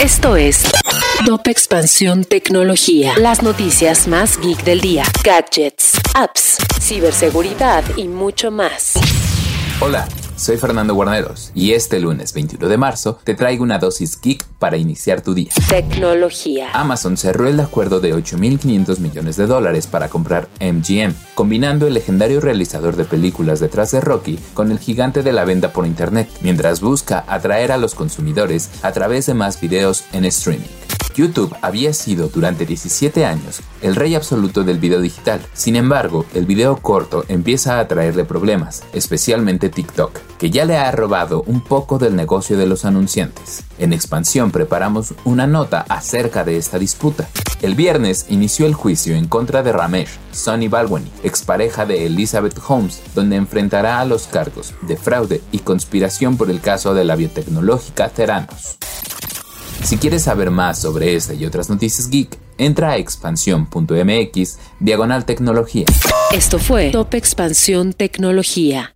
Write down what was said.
Esto es Top Expansión Tecnología. Las noticias más geek del día. Gadgets, apps, ciberseguridad y mucho más. Hola, soy Fernando Guarneros y este lunes 21 de marzo te traigo una dosis geek para iniciar tu día. Tecnología. Amazon cerró el acuerdo de 8.500 millones de dólares para comprar MGM, combinando el legendario realizador de películas detrás de Rocky con el gigante de la venta por Internet, mientras busca atraer a los consumidores a través de más videos en streaming. YouTube había sido durante 17 años el rey absoluto del video digital. Sin embargo, el video corto empieza a traerle problemas, especialmente TikTok, que ya le ha robado un poco del negocio de los anunciantes. En expansión preparamos una nota acerca de esta disputa. El viernes inició el juicio en contra de Ramesh, Sonny Balwani, expareja de Elizabeth Holmes, donde enfrentará a los cargos de fraude y conspiración por el caso de la biotecnológica Theranos. Si quieres saber más sobre esta y otras noticias geek, entra a expansión.mx diagonal tecnología. Esto fue Top Expansión Tecnología.